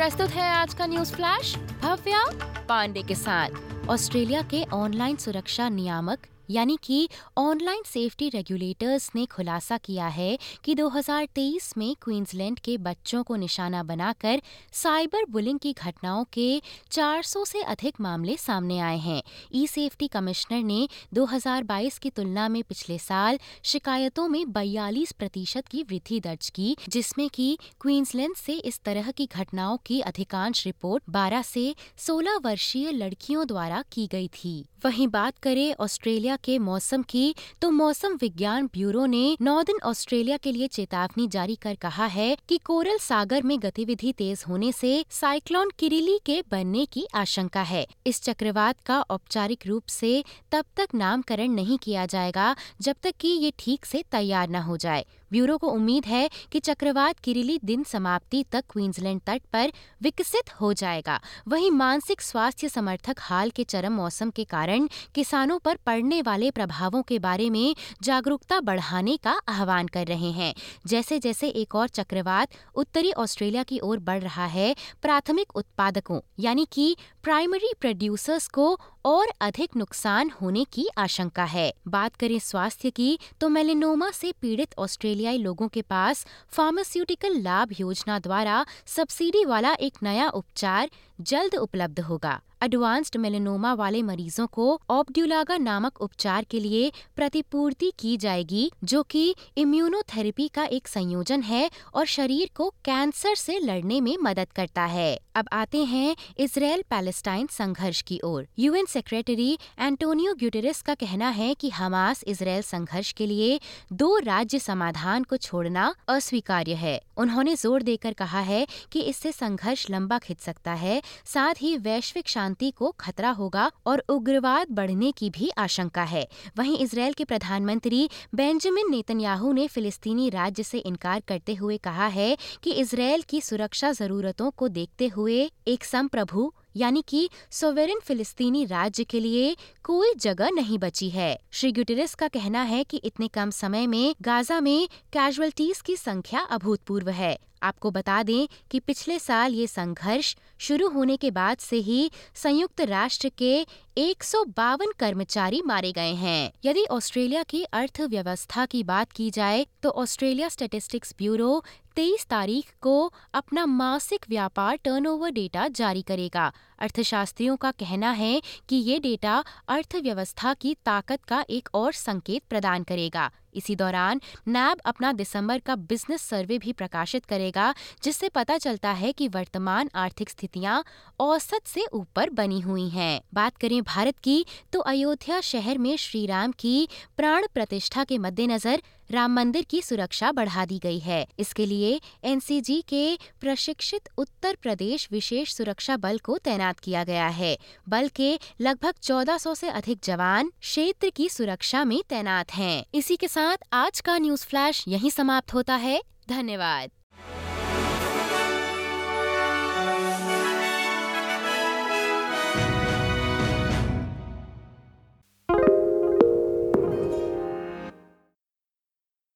प्रस्तुत है आज का न्यूज़ फ्लैश, भव्या पांडे के साथ। ऑस्ट्रेलिया के ऑनलाइन सुरक्षा नियामक यानी कि ऑनलाइन सेफ्टी रेगुलेटर्स ने खुलासा किया है कि 2023 में क्वींसलैंड के बच्चों को निशाना बनाकर साइबर बुलिंग की घटनाओं के 400 से अधिक मामले सामने आए हैं। ई सेफ्टी कमिश्नर ने 2022 की तुलना में पिछले साल शिकायतों में 42 प्रतिशत की वृद्धि दर्ज की, जिसमें कि क्वींसलैंड से इस तरह की घटनाओं की अधिकांश रिपोर्ट 12 से 16 वर्षीय लड़कियों द्वारा की गई थी। वहीं बात करें ऑस्ट्रेलिया के मौसम की तो मौसम विज्ञान ब्यूरो ने नॉर्दर्न ऑस्ट्रेलिया के लिए चेतावनी जारी कर कहा है कि कोरल सागर में गतिविधि तेज होने से साइक्लोन किरिली के बनने की आशंका है। इस चक्रवात का औपचारिक रूप से तब तक नामकरण नहीं किया जाएगा जब तक कि ये ठीक से तैयार न हो जाए। ब्यूरो को उम्मीद है कि चक्रवात किरिली दिन समाप्ति तक क्वींसलैंड तट पर विकसित हो जाएगा। वहीं मानसिक स्वास्थ्य समर्थक हाल के चरम मौसम के कारण किसानों पर पड़ने वाले प्रभावों के बारे में जागरूकता बढ़ाने का आह्वान कर रहे हैं। जैसे जैसे एक और चक्रवात उत्तरी ऑस्ट्रेलिया की ओर बढ़ रहा है, प्राथमिक उत्पादकों, यानी कि प्राइमरी प्रोड्यूसर्स को और अधिक नुकसान होने की आशंका है। बात करें स्वास्थ्य की तो मेलेनोमा से पीड़ित ऑस्ट्रेलियाई लोगों के पास फार्मास्यूटिकल लाभ योजना द्वारा सब्सिडी वाला एक नया उपचार जल्द उपलब्ध होगा। एडवांस्ड मेलेनोमा वाले मरीजों को ऑब्ड्यूलागा नामक उपचार के लिए प्रतिपूर्ति की जाएगी, जो कि इम्यूनोथेरेपी का एक संयोजन है और शरीर को कैंसर से लड़ने में मदद करता है। अब आते हैं इसराइल पैलेस्टाइन संघर्ष की ओर। यूएन सेक्रेटरी एंटोनियो ग्यूटेरेस का कहना है कि हमास इसराइल संघर्ष के लिए दो राज्य समाधान को छोड़ना अस्वीकार्य है। उन्होंने ज़ोर देकर कहा है कि इससे संघर्ष लंबा खिंच सकता है साथ ही वैश्विक शांति को खतरा होगा और उग्रवाद बढ़ने की भी आशंका है। वहीं इसराइल के प्रधानमंत्री बेंजामिन नेतन्याहू ने फिलिस्तीनी राज्य से इनकार करते हुए कहा है कि इसराइल की सुरक्षा जरूरतों को देखते हुए एक संप्रभु यानी कि सोवेरिन फिलिस्तीनी राज्य के लिए कोई जगह नहीं बची है। श्री गुटेरेस का कहना है कि इतने कम समय में गाजा में कैजुअलिटीज की संख्या अभूतपूर्व है। आपको बता दें कि पिछले साल ये संघर्ष शुरू होने के बाद से ही संयुक्त राष्ट्र के एक सौ बावन कर्मचारी मारे गए हैं। यदि ऑस्ट्रेलिया की अर्थव्यवस्था की बात की जाए तो ऑस्ट्रेलिया स्टेटिस्टिक्स ब्यूरो तेईस तारीख को अपना मासिक व्यापार टर्नओवर डेटा जारी करेगा। अर्थशास्त्रियों का कहना है कि ये डेटा अर्थव्यवस्था की ताकत का एक और संकेत प्रदान करेगा इसी दौरान नैब अपना दिसंबर का बिज़नेस सर्वे भी प्रकाशित करेगा, जिससे पता चलता है कि वर्तमान आर्थिक स्थितियाँ औसत से ऊपर बनी हुई हैं। बात करें भारत की तो अयोध्या शहर में श्री राम की प्राण प्रतिष्ठा के मद्देनजर राम मंदिर की सुरक्षा बढ़ा दी गई है। इसके लिए एनसीजी के प्रशिक्षित उत्तर प्रदेश विशेष सुरक्षा बल को तैनात किया गया है। बल के लगभग 1400 से अधिक जवान क्षेत्र की सुरक्षा में तैनात हैं। इसी के साथ आज का न्यूज़ फ्लैश यही समाप्त होता है। धन्यवाद।